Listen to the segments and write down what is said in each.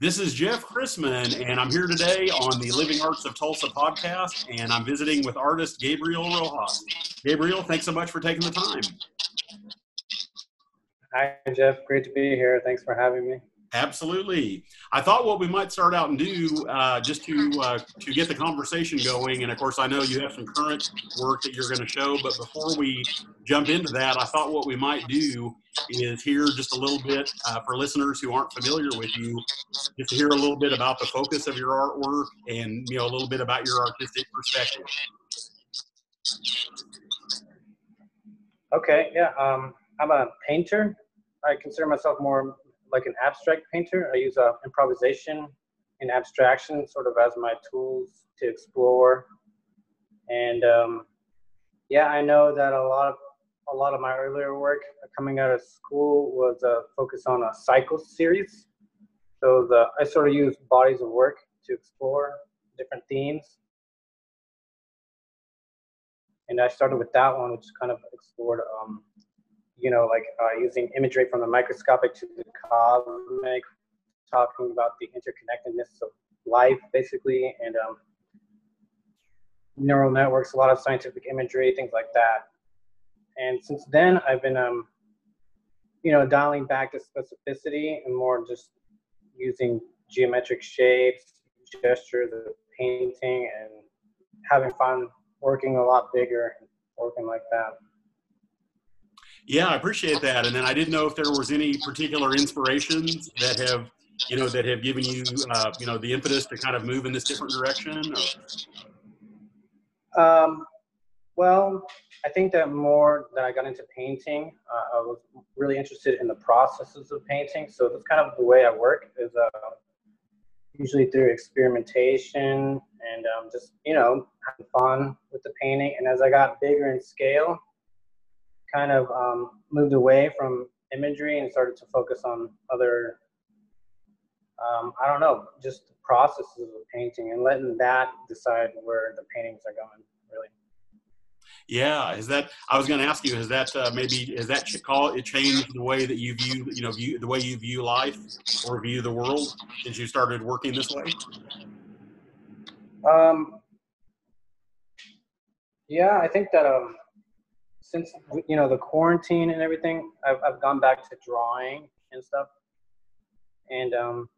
This is Jeff Chrisman, and I'm here today on the Living Arts of Tulsa podcast, and I'm visiting with artist Gabriel Rojas. Gabriel, thanks so much for taking the time. Hi, Jeff. Great to be here. Thanks for having me. Absolutely. I thought what we might start out and do, uh, just to uh, to get the conversation going, and of course I know you have some current work that you're going to show, but before we jump into that, I thought what we might do is hear just a little bit uh, for listeners who aren't familiar with you, just to hear a little bit about the focus of your artwork and you know a little bit about your artistic perspective. Okay. Yeah. Um, I'm a painter. I consider myself more like an abstract painter. I use uh, improvisation and abstraction sort of as my tools to explore. And um, yeah, I know that a lot of a lot of my earlier work coming out of school was a uh, focus on a cycle series. So the I sort of use bodies of work to explore different themes. And I started with that one, which kind of explored um, you know, like uh, using imagery from the microscopic to the cosmic, talking about the interconnectedness of life, basically, and um, neural networks, a lot of scientific imagery, things like that. And since then, I've been, um, you know, dialing back to specificity and more just using geometric shapes, gestures painting, and having fun working a lot bigger, working like that. Yeah, I appreciate that. And then I didn't know if there was any particular inspirations that have, you know, that have given you, uh, you know, the impetus to kind of move in this different direction. Or? Um, well, I think that more that I got into painting, uh, I was really interested in the processes of painting. So that's kind of the way I work is uh, usually through experimentation and um, just you know having fun with the painting. And as I got bigger in scale, kind of um, moved away from imagery and started to focus on other um, i don't know just processes of painting and letting that decide where the paintings are going really. Yeah is that i was going to ask you is that uh, maybe is that call it changed the way that you view you know view the way you view life or view the world since you started working this way? Um yeah i think that um since you know the quarantine and everything, I've I've gone back to drawing and stuff, and um,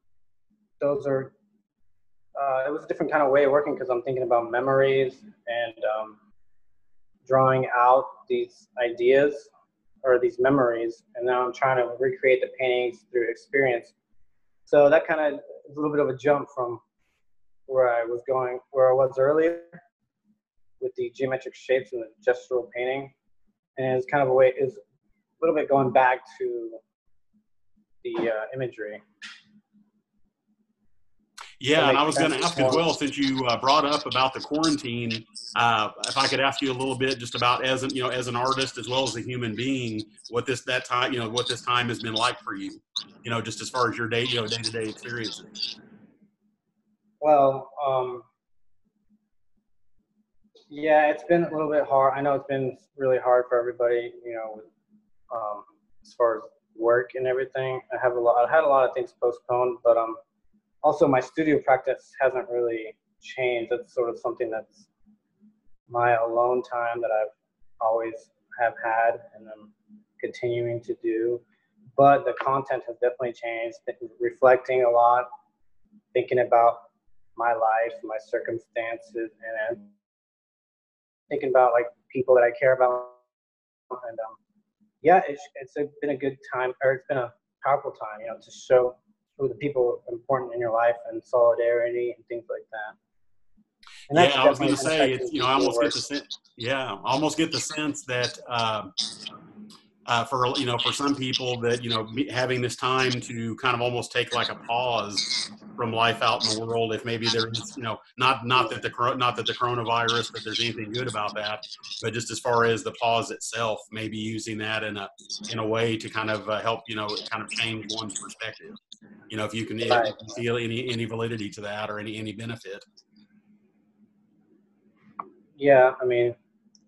those are uh, it was a different kind of way of working because I'm thinking about memories and um, drawing out these ideas or these memories, and now I'm trying to recreate the paintings through experience. So that kind of is a little bit of a jump from where I was going, where I was earlier with the geometric shapes and the gestural painting and it's kind of a way is a little bit going back to the uh, imagery. Yeah, and I was going to ask as well, since you uh, brought up about the quarantine, uh, if I could ask you a little bit just about as an you know as an artist as well as a human being, what this that time you know what this time has been like for you, you know, just as far as your day you know day to day experiences. Well, um, yeah, it's been a little bit hard. I know it's been really hard for everybody, you know, um, as far as work and everything. I have a lot. I had a lot of things postponed, but um, also my studio practice hasn't really changed. That's sort of something that's my alone time that I've always have had and I'm continuing to do. But the content has definitely changed. Reflecting a lot, thinking about my life, my circumstances, and thinking about like people that I care about, and um, yeah, it's it's a, been a good time, or it's been a powerful time, you know, to show who the people important in your life and solidarity and things like that. yeah, I was going to say, it's, you know, I almost get the sense, yeah, I almost get the sense that uh, uh, for you know for some people that you know having this time to kind of almost take like a pause from life out in the world if maybe there is you know not not that the not that the coronavirus that there's anything good about that but just as far as the pause itself maybe using that in a in a way to kind of uh, help you know kind of change one's perspective you know if you can right. feel any any validity to that or any any benefit yeah i mean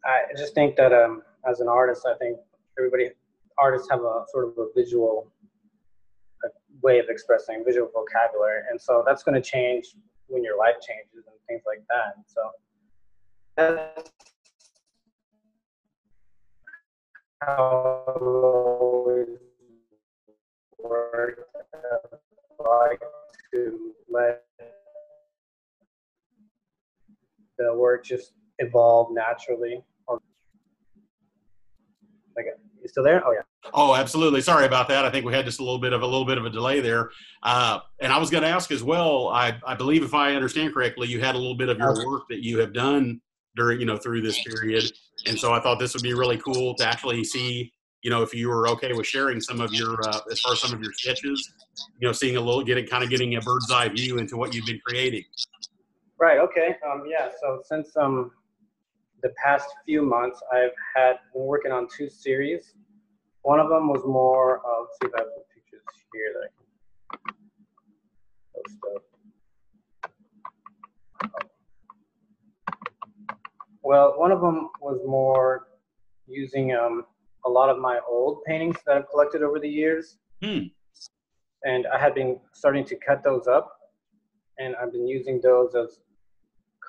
i just think that um as an artist i think everybody artists have a sort of a visual way of expressing visual vocabulary. And so that's going to change when your life changes and things like that. And so like to let the work just evolve naturally. Or like, you still there? Oh yeah. Oh, absolutely. Sorry about that. I think we had just a little bit of a little bit of a delay there. Uh, and I was going to ask as well. I, I believe, if I understand correctly, you had a little bit of your work that you have done during you know through this period, and so I thought this would be really cool to actually see. You know, if you were okay with sharing some of your, uh, as far as some of your sketches, you know, seeing a little, getting kind of getting a bird's eye view into what you've been creating. Right. Okay. Um, yeah. So since um, the past few months, I've had been working on two series. One of them was more of, see if I have the pictures here that I can post up. Well, one of them was more using um, a lot of my old paintings that I've collected over the years. Hmm. And I had been starting to cut those up, and I've been using those as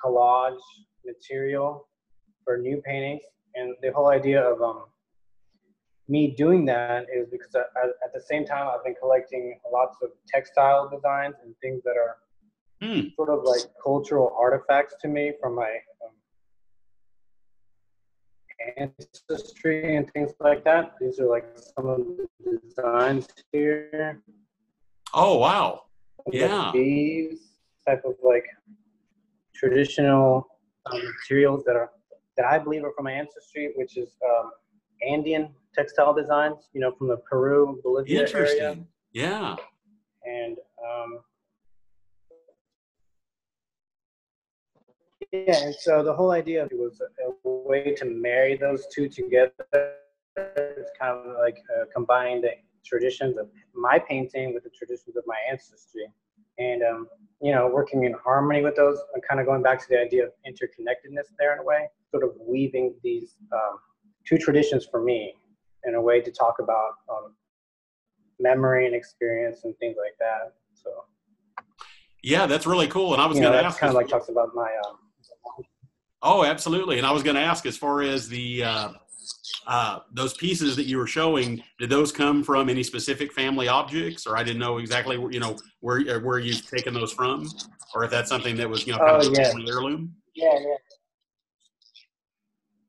collage material for new paintings. And the whole idea of um, me doing that is because I, I, at the same time I've been collecting lots of textile designs and things that are mm. sort of like cultural artifacts to me from my um, ancestry and things like that. These are like some of the designs here. Oh wow! Yeah, these type of like traditional um, materials that are that I believe are from my ancestry, which is um, Andean textile designs, you know, from the Peru, Bolivia Interesting. area. Yeah. And um, yeah, and so the whole idea was a, way to marry those two together. It's kind of like uh, combine the traditions of my painting with the traditions of my ancestry, and um, you know, working in harmony with those, and kind of going back to the idea of interconnectedness there in a way, sort of weaving these um, two traditions for me in a way to talk about um, memory and experience and things like that. So. Yeah, that's really cool. And I was going to ask. Kind of like talks about my. Um, oh, absolutely. And I was going to ask, as far as the uh, uh, those pieces that you were showing, did those come from any specific family objects, or I didn't know exactly, you know, where uh, where you've taken those from, or if that's something that was, you know, kind oh, of yeah. heirloom. Yeah, yeah.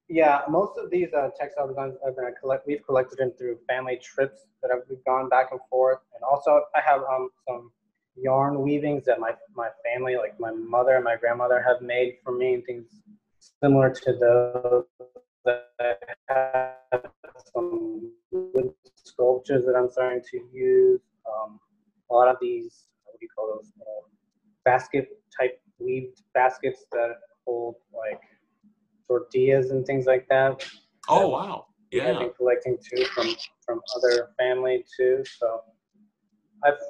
Yeah, most of these uh, textile designs I've been collect, we've collected them through family trips that have, we've gone back and forth, and also I have um, some yarn weavings that my my family, like my mother and my grandmother, have made for me, and things similar to those. That I have some wood sculptures that I'm starting to use. Um, a lot of these, what do you call those? Uh, basket type weaved baskets that hold like tortillas and things like that. Oh wow! Yeah, I've been collecting too from from other family too. So I've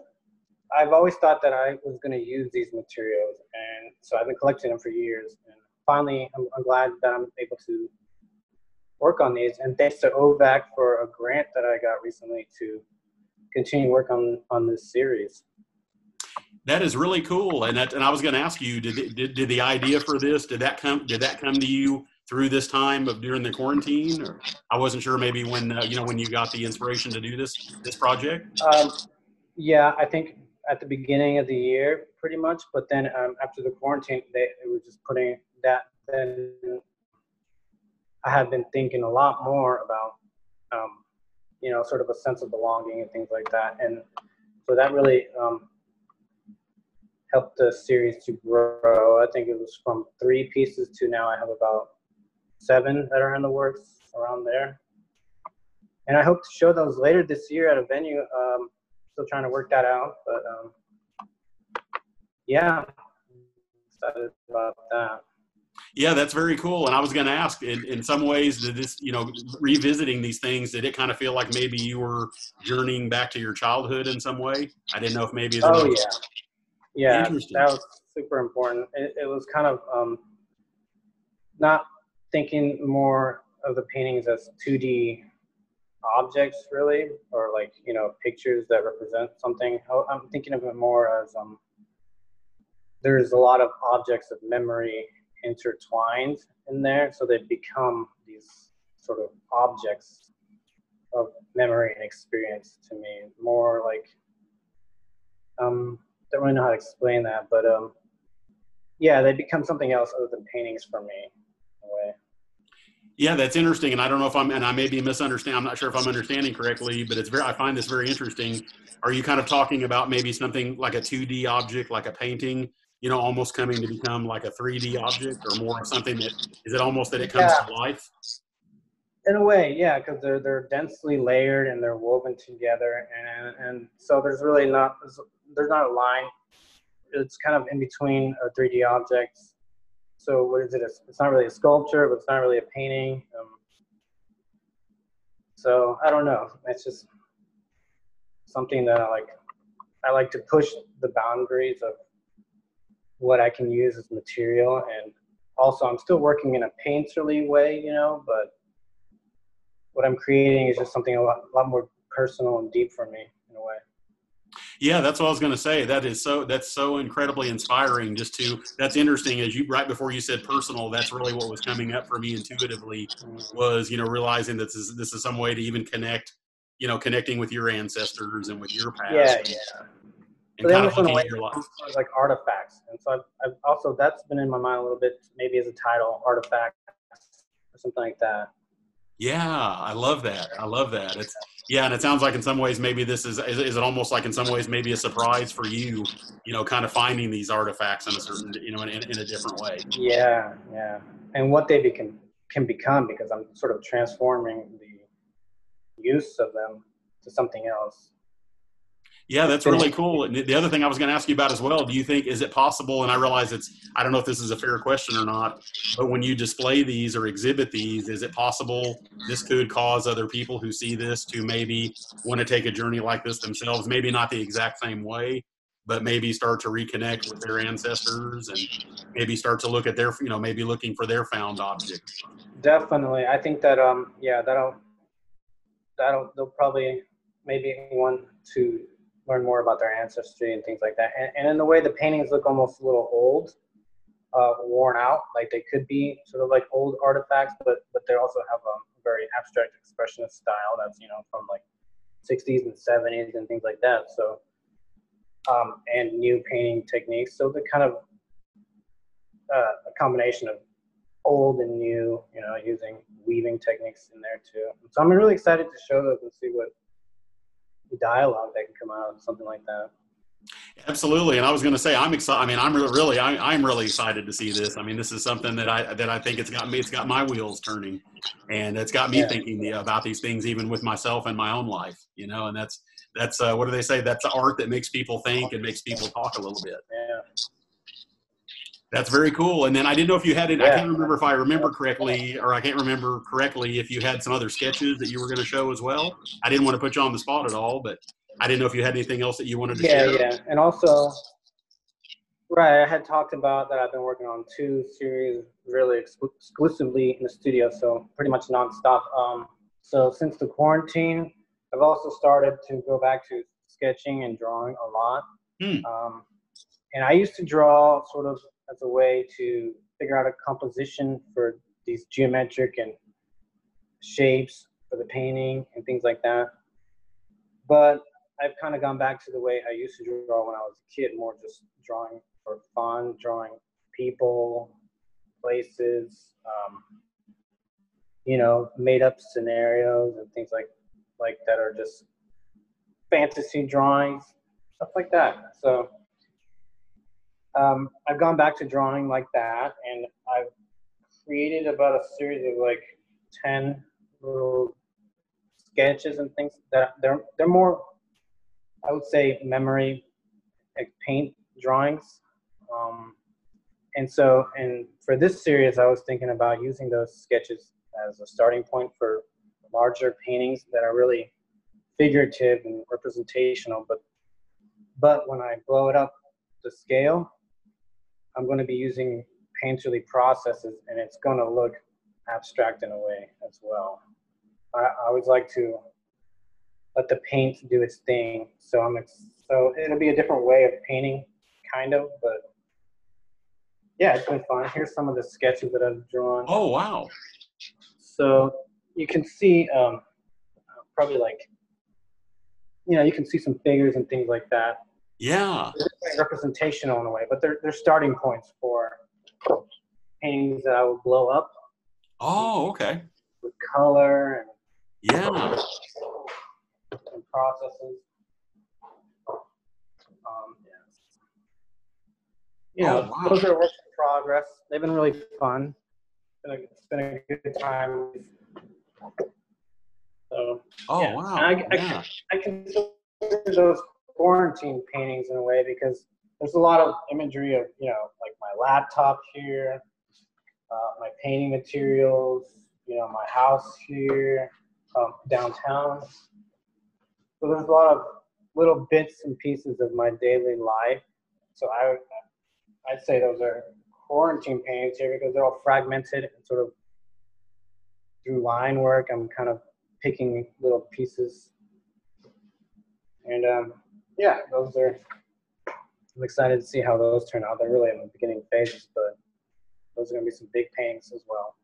I've always thought that I was going to use these materials, and so I've been collecting them for years. And finally, I'm, I'm glad that I'm able to work on these. And thanks to OVAC for a grant that I got recently to continue work on on this series. That is really cool. And that, and I was going to ask you, did, did, did the idea for this, did that come, did that come to you through this time of during the quarantine? Or I wasn't sure maybe when, uh, you know, when you got the inspiration to do this, this project. Um, yeah, I think at the beginning of the year, pretty much. But then um, after the quarantine, they, they were just putting that. Then I have been thinking a lot more about, um, you know, sort of a sense of belonging and things like that. And so that really um, helped the series to grow. I think it was from three pieces to now I have about seven that are in the works around there. And I hope to show those later this year at a venue. Um, still trying to work that out, but um, yeah, excited about that. Yeah, that's very cool. And I was going to ask, in, in some ways, did this, you know, revisiting these things, did it kind of feel like maybe you were journeying back to your childhood in some way? I didn't know if maybe. There was. Oh yeah, yeah, that was super important. It, it was kind of um, not thinking more of the paintings as 2D objects really, or like you know pictures that represent something. I'm thinking of it more as um, there's a lot of objects of memory intertwined in there, so they become these sort of objects of memory and experience to me. More like um, don't really know how to explain that, but um, yeah, they become something else other than paintings for me in a way. Yeah, that's interesting, and I don't know if I'm, and I may be misunderstanding. I'm not sure if I'm understanding correctly, but it's very. I find this very interesting. Are you kind of talking about maybe something like a 2D object, like a painting, you know, almost coming to become like a 3D object, or more something that is it almost that it comes yeah. to life? In a way, yeah, because they're they're densely layered and they're woven together, and and so there's really not there's not a line. It's kind of in between a 3D object so what is it? It's not really a sculpture, but it's not really a painting. Um, so I don't know. It's just something that I like. I like to push the boundaries of what I can use as material, and also I'm still working in a painterly way, you know. But what I'm creating is just something a lot, a lot more personal and deep for me in a way. Yeah, that's what I was going to say. That is so. That's so incredibly inspiring. Just to that's interesting. As you right before you said personal, that's really what was coming up for me intuitively. Mm-hmm. Was you know realizing that this is this is some way to even connect. You know, connecting with your ancestors and with your past. Yeah, yeah. And kind of looking at your life. Like artifacts, and so I've, I've also that's been in my mind a little bit, maybe as a title, artifact or something like that. Yeah, I love that. I love that. It's yeah, and it sounds like in some ways maybe this is, is is it almost like in some ways maybe a surprise for you, you know, kind of finding these artifacts in a certain you know in, in a different way. Yeah, yeah, and what they can can become because I'm sort of transforming the use of them to something else. Yeah, that's really cool. And the other thing I was going to ask you about as well, do you think is it possible? And I realize it's I don't know if this is a fair question or not, but when you display these or exhibit these, is it possible this could cause other people who see this to maybe want to take a journey like this themselves? Maybe not the exact same way, but maybe start to reconnect with their ancestors and maybe start to look at their you know maybe looking for their found object. Definitely, I think that um yeah that'll that'll they'll probably maybe want to learn more about their ancestry and things like that. And, and in the way the paintings look almost a little old, uh, worn out, like they could be sort of like old artifacts, but but they also have a very abstract expressionist style that's you know from like 60s and 70s and things like that. So um, and new painting techniques. So the kind of uh, a combination of old and new, you know, using weaving techniques in there too. So I'm really excited to show those and see what dialogue that can come out of something like that. Absolutely, and I was going to say I'm excited. I mean, I'm really, I, am really excited to see this. I mean, this is something that I that I think it's got me, it's got my wheels turning, and it's got me yeah. thinking about these things, even with myself and my own life. You know, and that's that's uh, what do they say? That's art that makes people think and makes people talk a little bit. Yeah. That's very cool. And then I didn't know if you had it. Yeah. I can't remember if I remember correctly, or I can't remember correctly if you had some other sketches that you were going to show as well. I didn't want to put you on the spot at all, but I didn't know if you had anything else that you wanted to yeah, share. Yeah, yeah. And also, right, I had talked about that I've been working on two series really exclusively in the studio, so pretty much nonstop. Um, so since the quarantine, I've also started to go back to sketching and drawing a lot. Hmm. Um, and I used to draw sort of as a way to figure out a composition for these geometric and shapes for the painting and things like that. But I've kind of gone back to the way I used to draw when I was a kid, more just drawing for fun, drawing people, places, um, you know, made up scenarios and things like like that are just fantasy drawings, stuff like that. So um, I've gone back to drawing like that, and I've created about a series of like ten little sketches and things that they're they're more, I would say, memory, like paint drawings. Um, and so, and for this series, I was thinking about using those sketches as a starting point for larger paintings that are really figurative and representational. But but when I blow it up to scale, I'm going to be using painterly processes and it's going to look abstract in a way as well. I, I always like to let the paint do its thing. So I'm so it'll be a different way of painting, kind of, but yeah, it's been fun. Here's some of the sketches that I've drawn. Oh wow! So you can see um, probably like you know you can see some figures and things like that. Yeah. Representational in a way, but they're they're starting points for paintings that I will blow up. Oh, okay. With color and yeah and processes. Um, yes. You know, oh, wow. those are works in progress. They've been really fun. It's been a, it's been a good time. So, oh yeah. wow! I, yeah. I, I consider those quarantine paintings in a way because there's a lot of imagery of you know like my laptop here, uh, my painting materials, you know my house here, um, downtown. So there's a lot of little bits and pieces of my daily life. So I would, I'd say those are quarantine paintings here because they're all fragmented and sort of through line work. I'm kind of picking little pieces. And um, yeah, those are. I'm excited to see how those turn out. They're really in the beginning phases, but those are going to be some big paintings as well.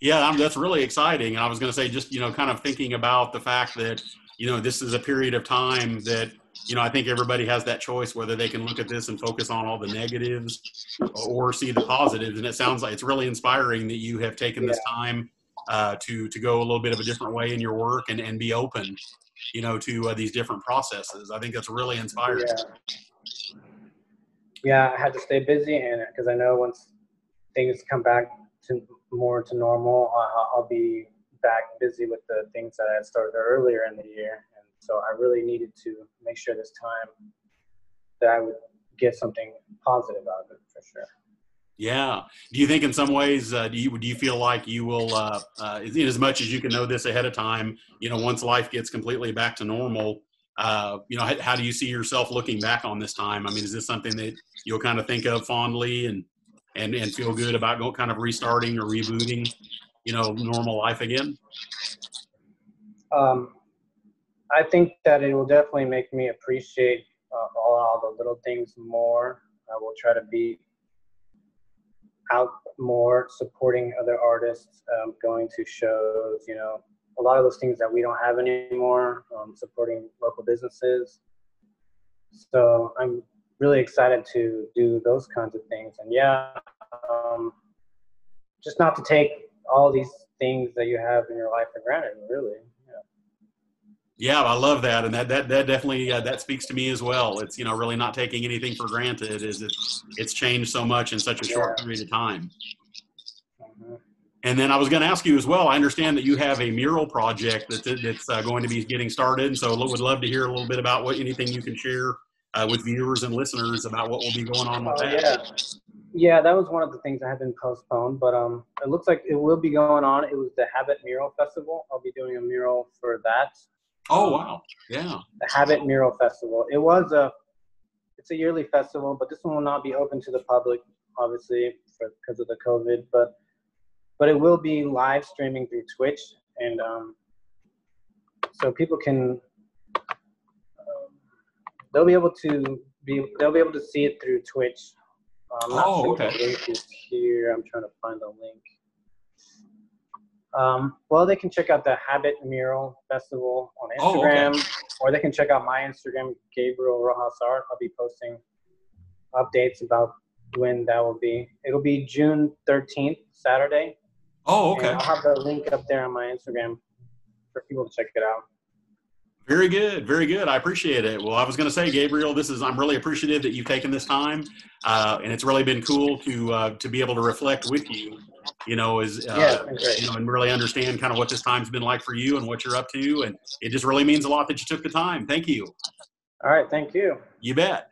Yeah, that's really exciting. And I was going to say, just you know, kind of thinking about the fact that you know this is a period of time that you know I think everybody has that choice whether they can look at this and focus on all the negatives or see the positives. And it sounds like it's really inspiring that you have taken yeah. this time uh, to to go a little bit of a different way in your work and and be open, you know, to uh, these different processes. I think that's really inspiring. Yeah. yeah, I had to stay busy, and because I know once things come back to more to normal, I'll be back busy with the things that I started earlier in the year. And so I really needed to make sure this time that I would get something positive out of it for sure. Yeah. Do you think in some ways, uh, do you do you feel like you will, uh, uh, in as much as you can know this ahead of time, you know, once life gets completely back to normal, uh, you know, how, how, do you see yourself looking back on this time? I mean, is this something that you'll kind of think of fondly and and and feel good about going kind of restarting or rebooting, you know, normal life again? Um, I think that it will definitely make me appreciate uh, all, all the little things more. I will try to be out more, supporting other artists, um, going to shows, you know, a lot of those things that we don't have anymore, um, supporting local businesses. So I'm really excited to do those kinds of things. And yeah, um, just not to take all these things that you have in your life for granted, really. Yeah, I love that, and that that that definitely uh, that speaks to me as well. It's you know really not taking anything for granted. Is it's it's changed so much in such a short period of time. And then I was going to ask you as well. I understand that you have a mural project that, that's uh, going to be getting started. So would love to hear a little bit about what anything you can share uh, with viewers and listeners about what will be going on with oh, that. Yeah. yeah, that was one of the things that had been postponed, but um, it looks like it will be going on. It was the Habit Mural Festival. I'll be doing a mural for that. Oh wow! Yeah. The Habit Mural Festival. It was a, it's a yearly festival, but this one will not be open to the public, obviously, because of the COVID. But, but it will be live streaming through Twitch, and um, so people can, um, they'll be able to be, they'll be able to see it through Twitch. I'm not oh, sure okay. the link is here. I'm trying to find the link. Um, well, they can check out the Habit Mural Festival on Instagram, oh, okay. or they can check out my Instagram, Gabriel Rojas Art. I'll be posting updates about when that will be. It'll be June 13th, Saturday. Oh, okay. I'll have the link up there on my Instagram for people to check it out. Very good, very good. I appreciate it. Well, I was going to say, Gabriel, this is I'm really appreciative that you've taken this time, uh, and it's really been cool to uh, to be able to reflect with you you know, is uh, yeah, you know, and really understand kind of what this time's been like for you and what you're up to, and it just really means a lot that you took the time. Thank you. All right, thank you. You bet.